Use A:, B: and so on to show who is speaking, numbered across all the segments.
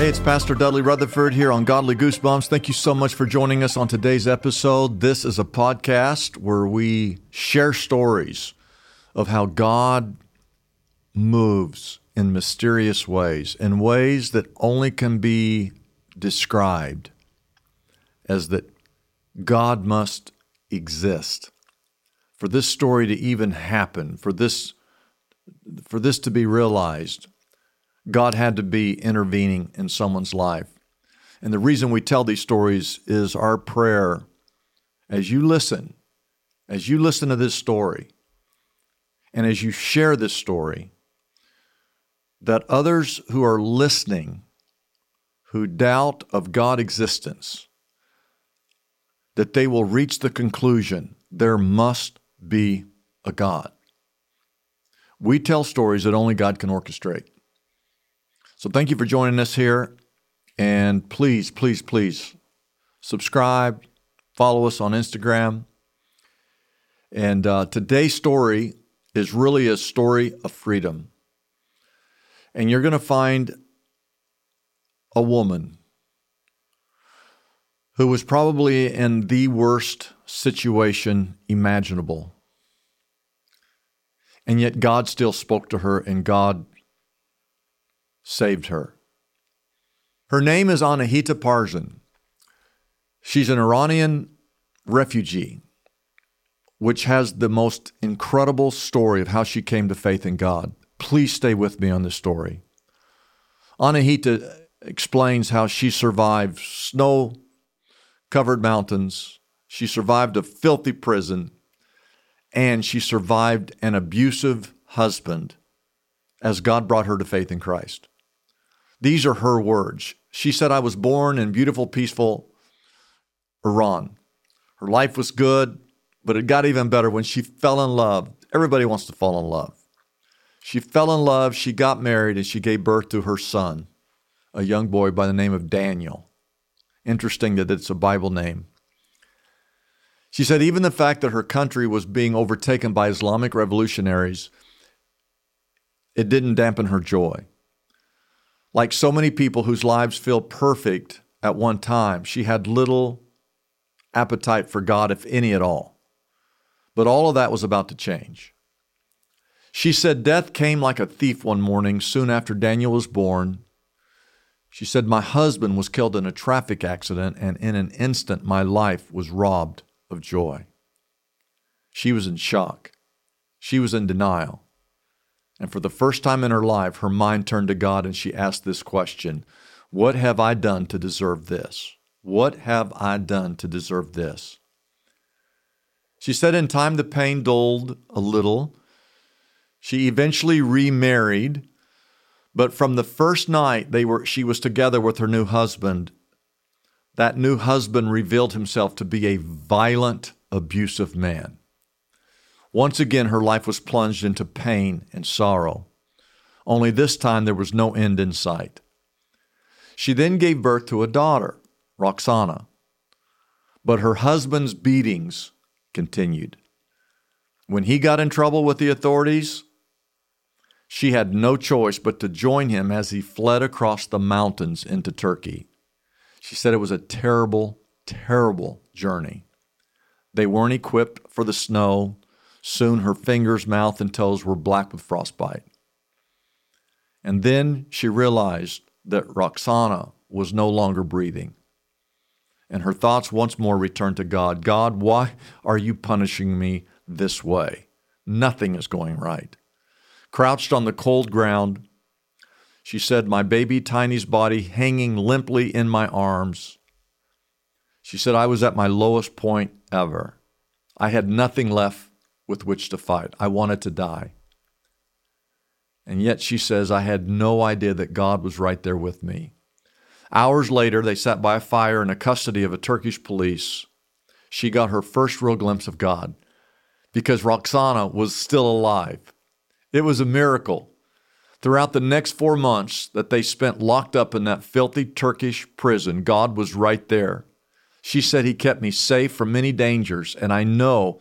A: Hey, it's Pastor Dudley Rutherford here on Godly Goosebumps. Thank you so much for joining us on today's episode. This is a podcast where we share stories of how God moves in mysterious ways, in ways that only can be described as that God must exist. For this story to even happen, for this for this to be realized, God had to be intervening in someone's life. And the reason we tell these stories is our prayer as you listen, as you listen to this story, and as you share this story, that others who are listening, who doubt of God's existence, that they will reach the conclusion there must be a God. We tell stories that only God can orchestrate. So thank you for joining us here. And please, please, please subscribe, follow us on Instagram. And uh, today's story is really a story of freedom. And you're going to find a woman who was probably in the worst situation imaginable. And yet God still spoke to her and God saved her. Her name is Annahita Parsan. She's an Iranian refugee, which has the most incredible story of how she came to faith in God. Please stay with me on this story. Annahita explains how she survived snow covered mountains, she survived a filthy prison, and she survived an abusive husband as God brought her to faith in Christ. These are her words. She said, I was born in beautiful, peaceful Iran. Her life was good, but it got even better when she fell in love. Everybody wants to fall in love. She fell in love, she got married, and she gave birth to her son, a young boy by the name of Daniel. Interesting that it's a Bible name. She said, even the fact that her country was being overtaken by Islamic revolutionaries, it didn't dampen her joy. Like so many people whose lives feel perfect at one time, she had little appetite for God, if any at all. But all of that was about to change. She said, Death came like a thief one morning soon after Daniel was born. She said, My husband was killed in a traffic accident, and in an instant, my life was robbed of joy. She was in shock. She was in denial. And for the first time in her life, her mind turned to God and she asked this question What have I done to deserve this? What have I done to deserve this? She said, In time, the pain dulled a little. She eventually remarried, but from the first night they were, she was together with her new husband, that new husband revealed himself to be a violent, abusive man. Once again, her life was plunged into pain and sorrow. Only this time there was no end in sight. She then gave birth to a daughter, Roxana. But her husband's beatings continued. When he got in trouble with the authorities, she had no choice but to join him as he fled across the mountains into Turkey. She said it was a terrible, terrible journey. They weren't equipped for the snow. Soon her fingers, mouth, and toes were black with frostbite. And then she realized that Roxana was no longer breathing. And her thoughts once more returned to God God, why are you punishing me this way? Nothing is going right. Crouched on the cold ground, she said, My baby Tiny's body hanging limply in my arms. She said, I was at my lowest point ever. I had nothing left with which to fight. I wanted to die. And yet she says, I had no idea that God was right there with me. Hours later, they sat by a fire in the custody of a Turkish police. She got her first real glimpse of God because Roxana was still alive. It was a miracle. Throughout the next four months that they spent locked up in that filthy Turkish prison, God was right there. She said, He kept me safe from many dangers, and I know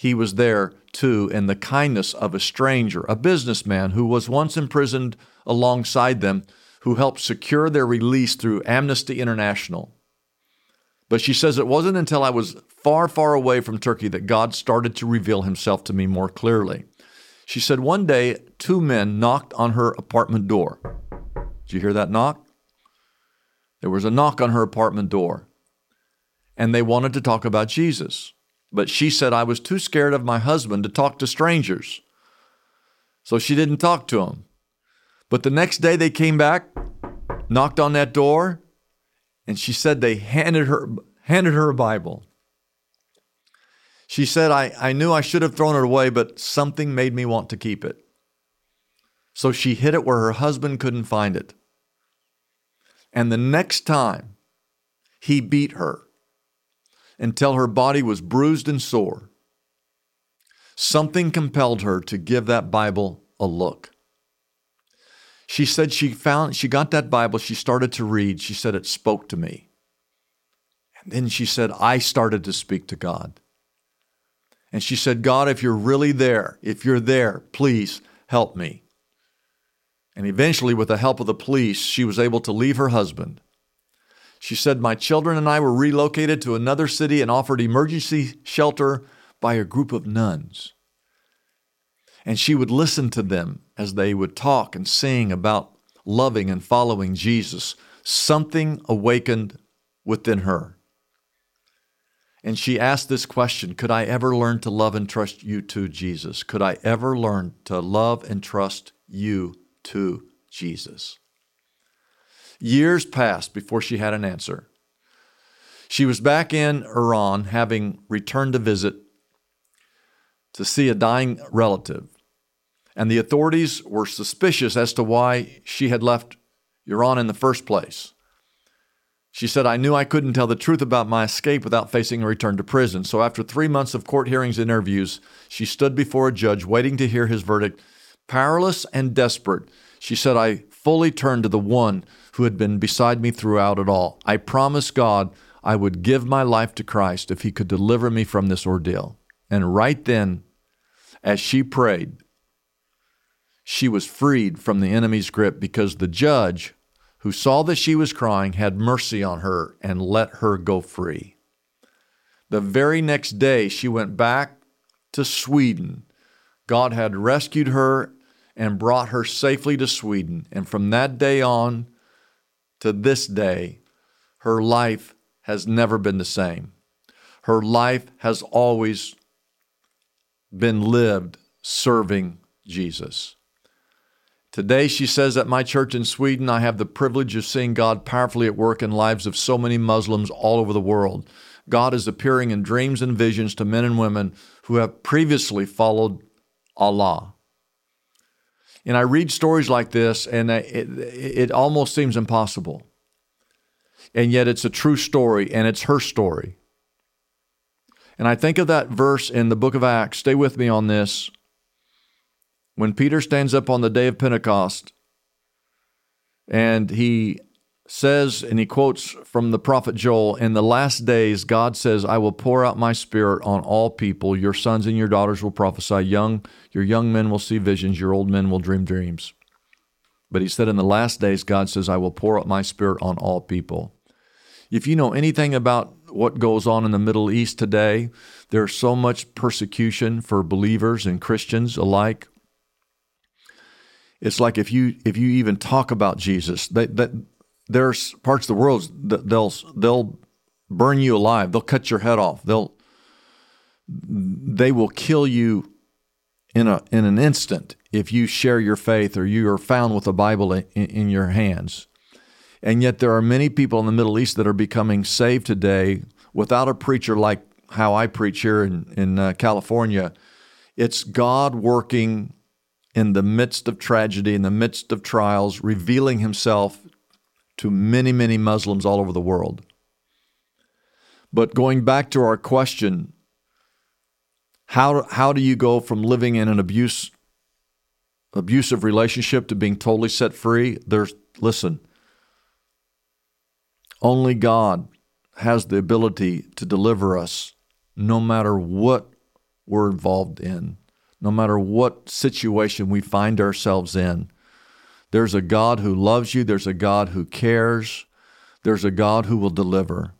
A: he was there too in the kindness of a stranger, a businessman who was once imprisoned alongside them, who helped secure their release through Amnesty International. But she says it wasn't until I was far, far away from Turkey that God started to reveal himself to me more clearly. She said one day two men knocked on her apartment door. Did you hear that knock? There was a knock on her apartment door, and they wanted to talk about Jesus. But she said, I was too scared of my husband to talk to strangers. So she didn't talk to him. But the next day they came back, knocked on that door, and she said they handed her handed her a Bible. She said, I, I knew I should have thrown it away, but something made me want to keep it. So she hid it where her husband couldn't find it. And the next time, he beat her until her body was bruised and sore. Something compelled her to give that Bible a look. She said she found, she got that Bible, she started to read. She said it spoke to me. And then she said, I started to speak to God. And she said, God, if you're really there, if you're there, please help me. And eventually, with the help of the police, she was able to leave her husband. She said, My children and I were relocated to another city and offered emergency shelter by a group of nuns. And she would listen to them as they would talk and sing about loving and following Jesus. Something awakened within her. And she asked this question Could I ever learn to love and trust you too, Jesus? Could I ever learn to love and trust you too, Jesus? Years passed before she had an answer. She was back in Iran, having returned to visit to see a dying relative. And the authorities were suspicious as to why she had left Iran in the first place. She said, I knew I couldn't tell the truth about my escape without facing a return to prison. So after three months of court hearings and interviews, she stood before a judge waiting to hear his verdict. Powerless and desperate, she said, I fully turned to the one who had been beside me throughout it all. I promised God I would give my life to Christ if he could deliver me from this ordeal. And right then, as she prayed, she was freed from the enemy's grip because the judge who saw that she was crying, had mercy on her and let her go free. The very next day, she went back to Sweden. God had rescued her and brought her safely to Sweden. And from that day on to this day, her life has never been the same. Her life has always been lived serving Jesus. Today, she says, at my church in Sweden, I have the privilege of seeing God powerfully at work in lives of so many Muslims all over the world. God is appearing in dreams and visions to men and women who have previously followed Allah. And I read stories like this, and it, it almost seems impossible. And yet, it's a true story, and it's her story. And I think of that verse in the book of Acts. Stay with me on this when Peter stands up on the day of Pentecost and he says, and he quotes from the prophet Joel, in the last days, God says, I will pour out my spirit on all people. Your sons and your daughters will prophesy. Young, your young men will see visions. Your old men will dream dreams. But he said, in the last days, God says, I will pour out my spirit on all people. If you know anything about what goes on in the Middle East today, there's so much persecution for believers and Christians alike it's like if you if you even talk about Jesus, they, that there's parts of the world that they'll they'll burn you alive. They'll cut your head off. They'll they will kill you in a in an instant if you share your faith or you are found with a Bible in, in your hands. And yet there are many people in the Middle East that are becoming saved today without a preacher like how I preach here in in uh, California. It's God working in the midst of tragedy, in the midst of trials, revealing himself to many, many Muslims all over the world. But going back to our question, how, how do you go from living in an abuse, abusive relationship to being totally set free? There's, listen, only God has the ability to deliver us no matter what we're involved in no matter what situation we find ourselves in. There's a God who loves you, there's a God who cares, there's a God who will deliver.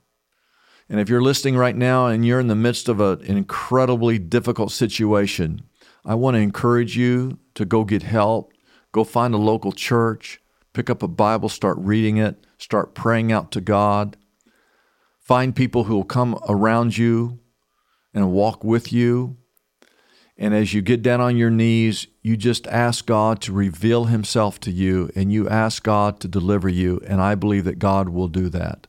A: And if you're listening right now and you're in the midst of an incredibly difficult situation, I want to encourage you to go get help, go find a local church, pick up a Bible, start reading it, start praying out to God. Find people who will come around you and walk with you. And as you get down on your knees, you just ask God to reveal Himself to you and you ask God to deliver you. And I believe that God will do that.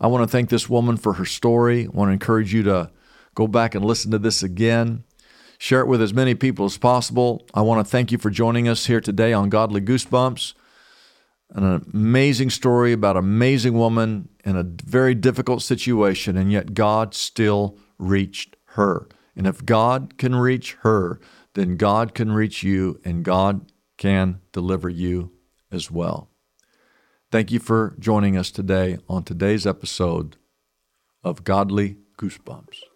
A: I want to thank this woman for her story. I want to encourage you to go back and listen to this again. Share it with as many people as possible. I want to thank you for joining us here today on Godly Goosebumps. An amazing story about an amazing woman in a very difficult situation, and yet God still reached her. And if God can reach her, then God can reach you, and God can deliver you as well. Thank you for joining us today on today's episode of Godly Goosebumps.